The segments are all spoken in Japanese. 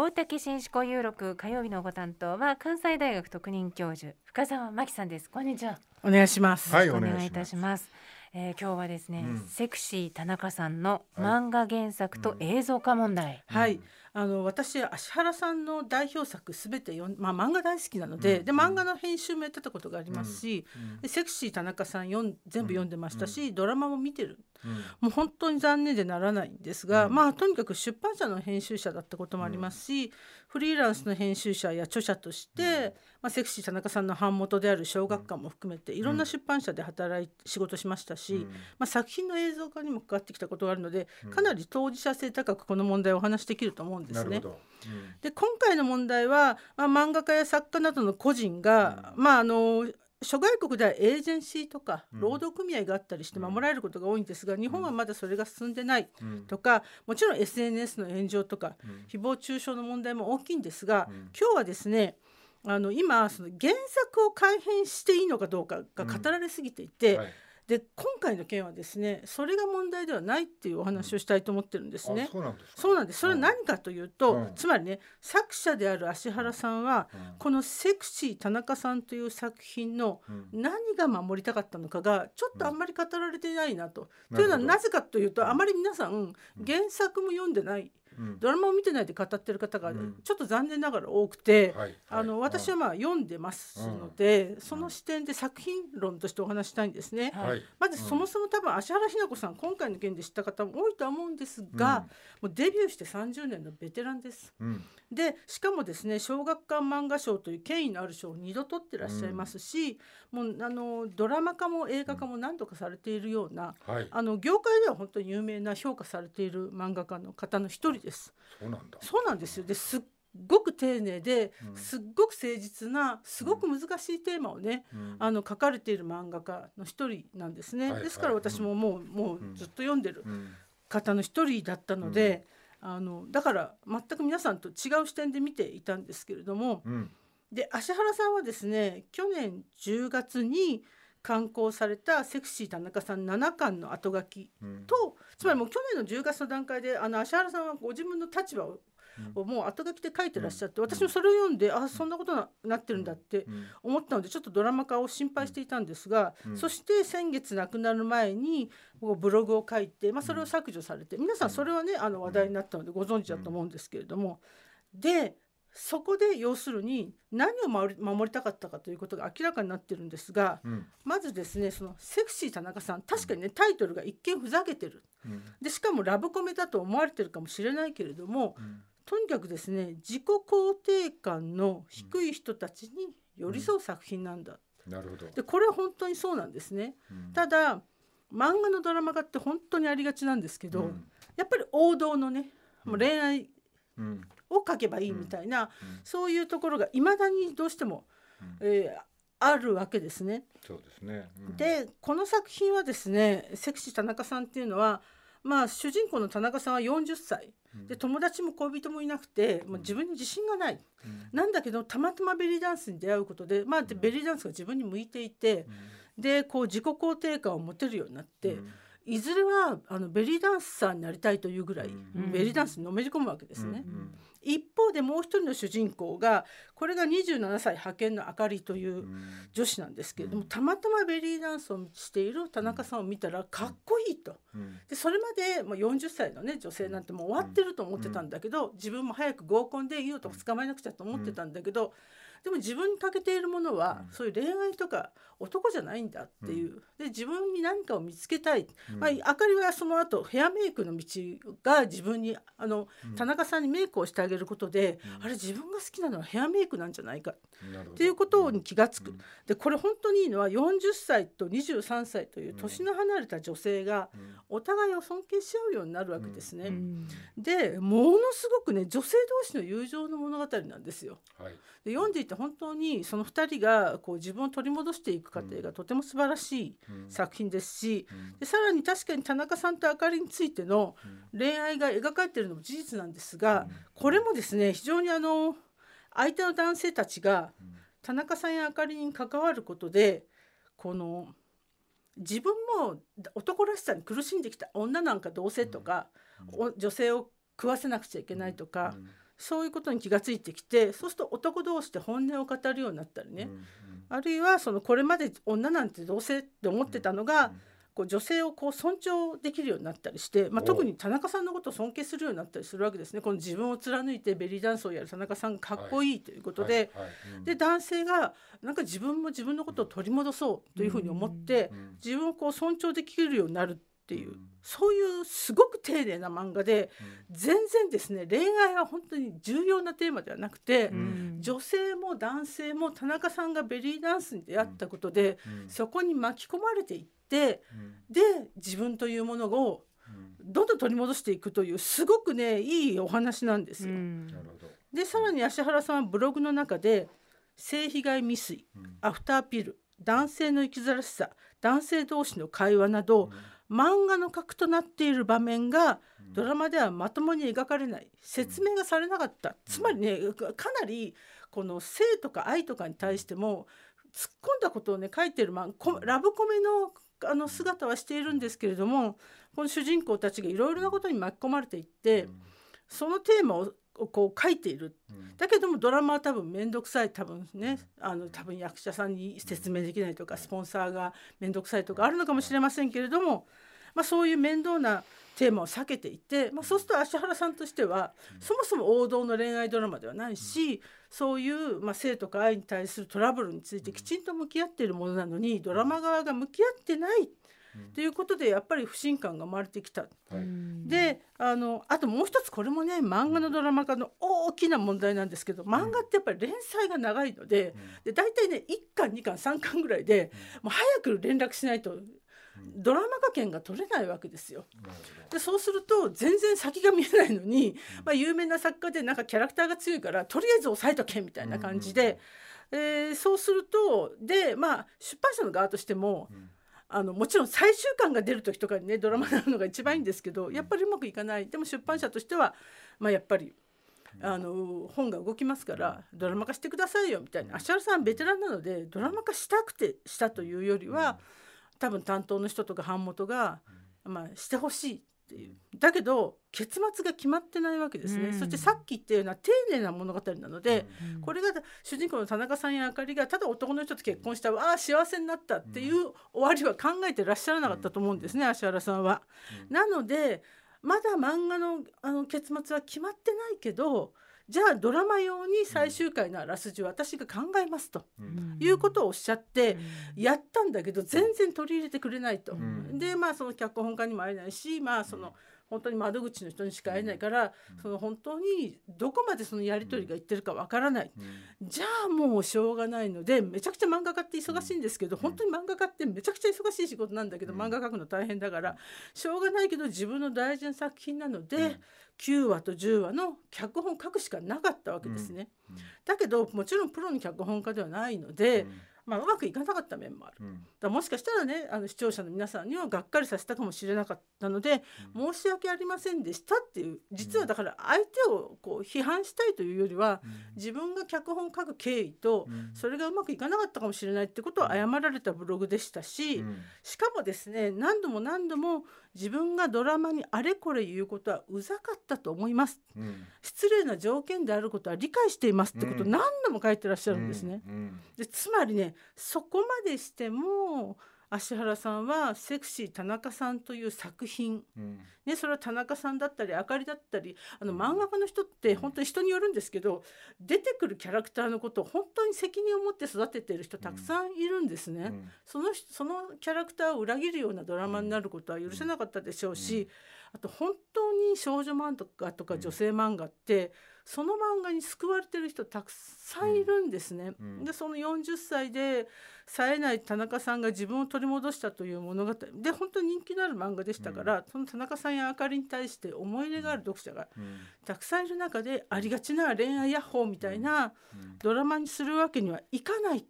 大竹紳士交有録火曜日のご担当は関西大学特任教授深澤真紀さんです。こんにちは。お願いします。はいお願いいたします。えー、今日はですね、うん、セクシー田中さんの漫画原作と映像化問題、はい、うんあの私芦原さんの代表作すべて読ん、まあ、漫画大好きなのでうん、で漫画の編集もやってたことがありますし、うん、セクシー田中さん全部読んでましたし、ドラマも見てる、もう本当に残念でならないんですが、まあとにかく出版社の編集者だったこともありますし、フリーランスの編集者や著者として、まあ、セクシー田中さんの版元である小学館も含めていろんな出版社で働い仕事しましたし、まあ、作品の映像化にも関わってきたことがあるのでかなり当事者性高くこの問題をお話しできると思うんですね。で今回の問題は、まあ、漫画家や作家などの個人が、まああの諸外国ではエージェンシーとか労働組合があったりして守られることが多いんですが、日本はまだそれが進んでないとか、もちろん SNS の炎上とか、誹謗中傷の問題も大きいんですが、今日はですねあの今その原作を改変していいのかどうかが語られすぎていて、はいで今回の件はですねそれが問題ではないっていうお話をしたいと思ってるんですね。そうなんですそうなんです。それは何かというと、うん、つまりね作者である芦原さんは、うん、この「セクシー田中さん」という作品の何が守りたかったのかがちょっとあんまり語られていないなと。うん、というのはなぜかというとあまり皆さん。原作も読んでない。ドラマを見てないで語ってる方がちょっと残念ながら多くて、あの私はまあ読んでますので、その視点で作品論としてお話したいんですね。まずそもそも多分芦原日奈子さん今回の件で知った方も多いとは思うんですが、もうデビューして30年のベテランです。でしかもですね小学館漫画賞という権威のある賞を2度取ってらっしゃいますし、もうあのドラマ化も映画化も何度かされているような、あの業界では本当に有名な評価されている漫画家の方の一人です。そうなんだ。そうなんですよ。ですっごく丁寧ですっごく誠実なすごく難しいテーマをね、うん、あの書かれている漫画家の一人なんですね、はい、ですから私ももう,、もうずっと読んでる方の一人だったので、あのだから全く皆さんと違う視点で見ていたんですけれども、で芦原さんはですね去年10月に刊行された「セクシー田中さん7巻」の後書きと、つまりもう去年の10月の段階であの芦原さんはご自分の立場ををもう後書きで書いてらっしゃって、私もそれを読んで、あそんなことになってるんだって思ったのでちょっとドラマ化を心配していたんですが、そして先月亡くなる前にブログを書いて、まあ、それを削除されて皆さんそれはねあの話題になったのでご存知だと思うんですけれども。でそこで要するに何を守りたかったかということが明らかになってるんですが、うん、まずですねそのセクシー田中さん確かにねタイトルが一見ふざけてる、うん、でしかもラブコメだと思われてるかもしれないけれども、うん、とにかくですね自己肯定感の低い人たちに寄り添う作品なんだ。なるほど。でこれは本当にそうなんですね。ただ漫画のドラマ化って本当にありがちなんですけど、やっぱり王道のねもう恋愛を書けばいいみたいな、そういうところがいまだにどうしても、えー、あるわけですね。そうですね、うん、でこの作品はですねセクシー田中さんっていうのはまあ主人公の田中さんは40歳。で友達も恋人もいなくて、まあ、自分に自信がない、うん、なんだけどたまたまベリーダンスに出会うことで、まあ、ベリーダンスが自分に向いていて、うん、でこう自己肯定感を持てるようになって。うんいずれはあのベリーダンサーになりたいというぐらい、ベリーダンスにのめり込むわけですね。一方でもう一人の主人公がこれが27歳派遣のあかりという女子なんですけれども、たまたまベリーダンスをしている田中さんを見たらかっこいいと。でそれまでもう40歳のね女性なんてもう終わってると思ってたんだけど自分も早く合コンでいい男捕まえなくちゃと思ってたんだけど。でも自分に欠けているものは、そういう恋愛とか男じゃないんだっていう、で自分に何かを見つけたい、まあ、あかりはその後ヘアメイクの道が自分にあの、田中さんにメイクをしてあげることで、あれ自分が好きなのはヘアメイクなんじゃないか。っていうことに気が付く。でこれ本当にいいのは40歳と23歳という年の離れた女性がお互いを尊敬し合うようになるわけですね。でものすごくね女性同士の友情の物語なんですよ。はい、で読んでいて本当にその2人がこう自分を取り戻していく過程がとても素晴らしい作品ですし、でさらに確かに田中さんとあかりについての恋愛が描かれているのも事実なんですが、これもですね非常にあの相手の男性たちが田中さんやあかりに関わることでこの自分も男らしさに苦しんできた女なんか同性とか、女性を食わせなくちゃいけないとか、そういうことに気がついてきてそうすると男同士で本音を語るようになったりね、あるいはそのこれまで女なんてどうせって思ってたのが、こう女性をこう尊重できるようになったりして、まあ、特に田中さんのことを尊敬するようになったりするわけですね。この自分を貫いてベリーダンスをやる田中さんかっこいいということで、で男性がなんか自分も自分のことを取り戻そうというふうに思って、自分をこう尊重できるようになるっていう、そういうすごく丁寧な漫画で、全然ですね恋愛は本当に重要なテーマではなくて、女性も男性も田中さんがベリーダンスに出会ったことで、そこに巻き込まれていって、で自分というものをどんどん取り戻していくというすごくねいいお話なんですよ。でさらに芦原さんはブログの中で性被害未遂、アフターピル男性の生きづらしさ男性同士の会話など、漫画の核となっている場面がドラマではまともに描かれない。説明がされなかった。つまりねかなりこの性とか愛とかに対しても突っ込んだことをね書いてる、まあ、ラブコメのあの姿はしているんですけれどもこの主人公たちがいろいろなことに巻き込まれていってそのテーマをこう書いている、だけどもドラマは多分面倒くさい。多分ね。あの多分役者さんに説明できないとかスポンサーが面倒くさいとかあるのかもしれませんけれども、まあ、そういう面倒なテーマを避けていて、まあ、そうすると芦原さんとしてはそもそも王道の恋愛ドラマではないしそういう、まあ、性とか愛に対するトラブルについてきちんと向き合っているものなのにドラマ側が向き合ってないということでやっぱり不信感が生まれてきた。はい、であのあともう一つこれもね漫画のドラマ化の大きな問題なんですけど漫画ってやっぱり連載が長いので,、で大体ね1巻2巻3巻ぐらいでもう早く連絡しないとドラマ化権が取れないわけですよ。でそうすると全然先が見えないのに、まあ、有名な作家でなんかキャラクターが強いからとりあえず押さえとけみたいな感じで、えー、そうするとでまあ出版社の側としても、あのもちろん最終巻が出る時とかにねドラマになるのが一番いいんですけどやっぱりうまくいかない。でも出版社としては、まあ、やっぱり。あの本が動きますからドラマ化してくださいよみたいな。芦原さんベテランなのでドラマ化したくてしたというよりは、多分担当の人とか版元が、まあ、してほしいっていうだけど結末が決まってないわけですね、うん、そしてさっき言ったような丁寧な物語なので、うん、これが主人公の田中さんやあかりがただ男の人と結婚したああ幸せになったっていう終わりは考えてらっしゃらなかったと思うんですね、芦原さんは。なのでまだ漫画のあの結末は決まってないけどじゃあドラマ用に最終回のあらすじを私が考えますと、いうことをおっしゃってやったんだけど全然取り入れてくれないと。でまあその脚本家にも会えないしまあその。本当に窓口の人にしか会えないから、その本当にどこまでそのやり取りがいってるかわからない、じゃあもうしょうがないのでめちゃくちゃ漫画家って忙しいんですけど、本当に漫画家ってめちゃくちゃ忙しい仕事なんだけど、漫画描くの大変だからしょうがないけど自分の大事な作品なので、9話と10話の脚本書くしかなかったわけですね。だけどもちろん。プロの脚本家ではないので、まあ、うまくいかなかった面もある、うん、だもしかしたらねあの視聴者の皆さんにはがっかりさせたかもしれなかったので、うん、申し訳ありませんでしたっていう実はだから相手をこう批判したいというよりは、うん、自分が脚本を書く経緯と、それがうまくいかなかったかもしれないってことを謝られたブログでしたし、しかもですね何度も何度も自分がドラマにあれこれ言うことはうざかったと思います、うん、失礼な条件であることは理解していますってことを何度も書いてらっしゃるんですね。でつまりねそこまでしても芦原さんは「セクシー田中さん」という作品、うん、ね、それは田中さんだったりあかりだったりあの漫画家の人って本当に人によるんですけど出てくるキャラクターのことを本当に責任を持って育ててる人たくさんいるんですね。うん、そのそのキャラクターを裏切るようなドラマになることは許せなかったでしょうし、あと本当に少女漫画とか女性漫画って、その漫画に救われてる人たくさんいるんですね。でその40歳で冴えない田中さんが自分を取り戻したという物語。で本当に人気のある漫画でしたから、その田中さんやあかりに対して思い入れがある読者がたくさんいる中でありがちな恋愛ヤッホーみたいなドラマにするわけにはいかない。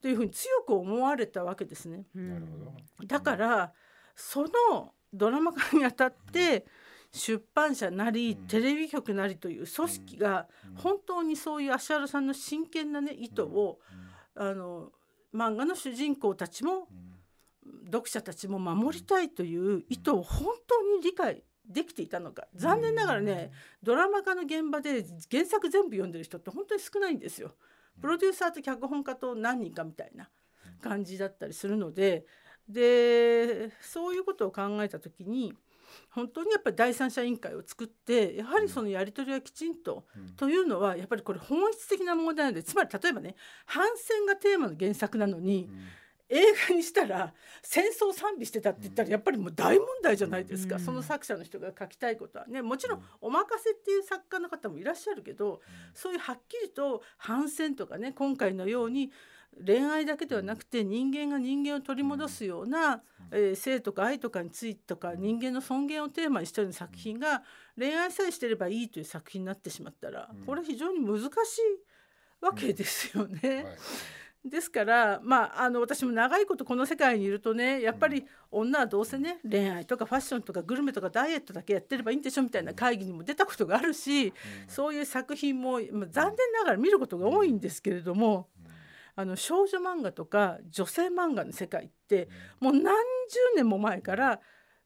というふうに強く思われたわけですね。だからそのドラマ化にあたって出版社なりテレビ局なりという組織が本当にそういう芦原さんの真剣なね意図をあの漫画の主人公たちも読者たちも守りたいという意図を本当に理解できていたのか。残念ながらねドラマ化の現場で原作全部読んでる人って本当に少ないんですよ。プロデューサーと脚本家と何人かみたいな感じだったりするのででそういうことを考えた時に本当にやっぱり第三者委員会を作ってやはりそのやり取りはきちんと、うん、というのはやっぱりこれ本質的な問題なのでつまり例えばね反戦がテーマの原作なのに、うん。映画にしたら戦争賛美してたって言ったらやっぱりもう大問題じゃないですか、うん、その作者の人が書きたいことは。ねもちろんお任せっていう作家の方もいらっしゃるけど、そういうはっきりと反戦とかね今回のように恋愛だけではなくて人間が人間を取り戻すような、えー、性とか愛とかについてとか人間の尊厳をテーマにしたような作品が恋愛さえしてればいいという作品になってしまったらこれは非常に難しいわけですよね。ですからまああの私も長いことこの世界にいるとねやっぱり女はどうせね恋愛とかファッションとかグルメとかダイエットだけやってればいいんでしょみたいな会議にも出たことがあるし、そういう作品も、まあ、残念ながら見ることが多いんですけれども。あの少女漫画とか女性漫画の世界ってもう何十年も前から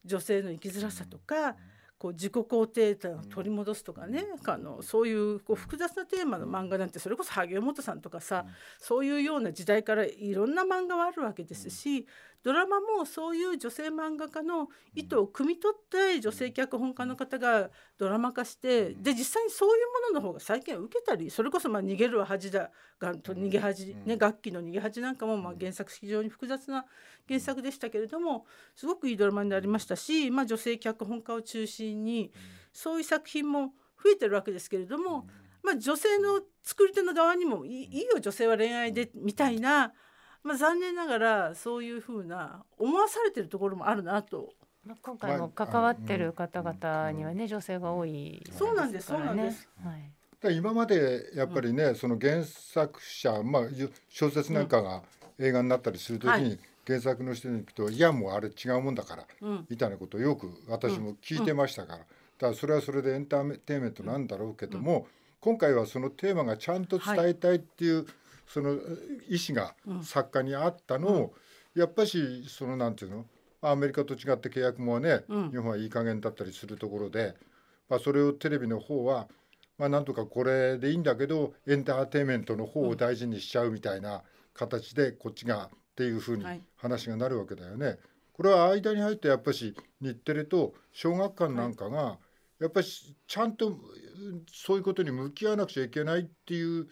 女性の生きづらさとかこう自己肯定感を取り戻すとかね、あのそういうこう複雑なテーマの漫画なんてそれこそ萩尾本さんとかさ、そういうような時代からいろんな漫画はあるわけですし、ドラマもそういう女性漫画家の意図を汲み取って女性脚本家の方がドラマ化してで実際にそういうものの方が最近は受けたりそれこそまあ逃げるは恥だがと逃げ恥ね楽器の逃げ恥なんかもまあ原作非常に複雑な原作でしたけれどもすごくいいドラマになりましたし、まあ、女性脚本家を中心にそういう作品も増えてるわけですけれども、まあ、女性の作り手の側にもいいよ女性は恋愛でみたいなまあ、残念ながらそういうふうな思わされてるところもあるなと。今回も関わってる方々にはね、女性が多い、ね、そうなんですそうなんです。はい。今までやっぱりね、うん、その原作者、まあ、小説なんかが映画になったりするときに、原作の人に行くと、いやもうあれ違うもんだから、うん、みたいなことをよく私も聞いてましたから、だからそれはそれでエンターテインメントなんだろうけども、今回はそのテーマがちゃんと伝えたいっていう、はいその意思が作家にあったのを、やっぱしそのなんていうの？アメリカと違って契約もね、日本はいい加減だったりするところで、まあ、それをテレビの方は、まあ、なんとかこれでいいんだけどエンターテインメントの方を大事にしちゃうみたいな形でこっちがっていうふうに話がなるわけだよね。これは間に入ってやっぱし日テレと小学館なんかがやっぱりちゃんとそういうことに向き合わなくちゃいけないっていう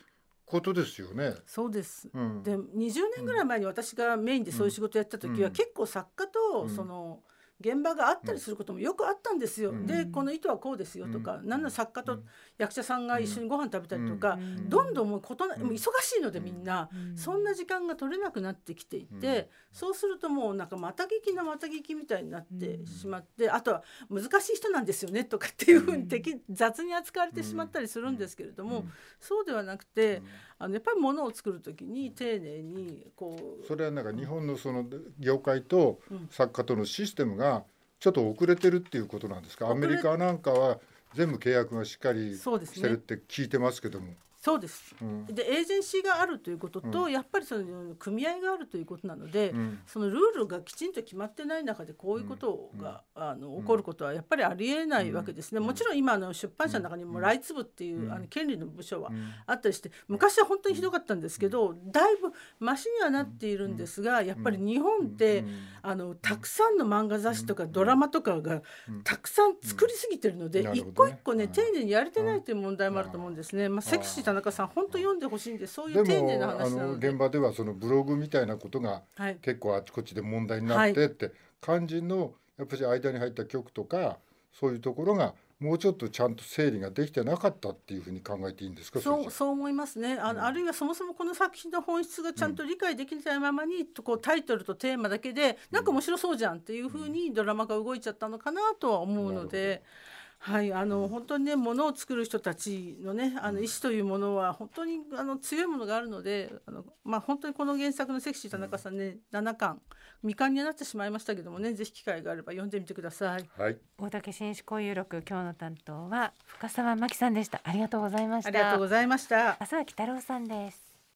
ことですよね。そうです。うん、で20年ぐらい前に私がメインでそういう仕事やった時は、結構作家とその、現場があったりすることもよくあったんですよ。うん、でこの意図はこうですよとか、うん、何の作家と役者さんが一緒にご飯食べたりとか、うん、どんどんもうことなもう忙しいのでみんな、そんな時間が取れなくなってきていて、そうするともうなんかまた聞きのまた聞きみたいになってしまって、あとは難しい人なんですよねとかっていうふうに敵雑に扱われてしまったりするんですけれども、そうではなくて。あのやっぱりものを作る時に丁寧にこうそれはなんか日本のその業界と作家とのシステムがちょっと遅れてるっていうことなんですか、アメリカなんかは全部契約がしっかりしてるって聞いてますけども。そうです、うん、でエージェンシーがあるということと、うん、やっぱりその組合があるということなので、うん、そのルールがきちんと決まってない中でこういうことが、あの起こることはやっぱりありえないわけですね、もちろん今の出版社の中にもライツ部っていう、あの権利の部署はあったりして昔は本当にひどかったんですけどだいぶマシにはなっているんですがやっぱり日本ってあのたくさんの漫画雑誌とかドラマとかがたくさん作りすぎてるので、一個一個ね丁寧にやれてないという問題もあると思うんですね。まあ、セクシー田中さん本当読んでほしいんでそういう丁寧な話なので。現場ではそのブログみたいなことが結構あちこちで問題になってって、はい、肝心のやっぱり間に入った曲とかそういうところがもうちょっとちゃんと整理ができてなかったっていうふうに考えていいんですかそうそう思いますね。あ,、あるいはそもそもこの作品の本質がちゃんと理解できないままに、うん、こうタイトルとテーマだけでなんか面白そうじゃんっていうふうにドラマが動いちゃったのかなとは思うので。うんはい、あの本当にね物を作る人たちのねあの意志というものは本当にあの強いものがあるのであの、まあ、本当にこの原作のセクシー田中さんね7巻未完になってしまいましたけどもねぜひ機会があれば読んでみてください。はい、大竹紳士交友録今日の担当は深澤真紀さんでした。ありがとうございました。ありがとうございました。浅木太郎さんです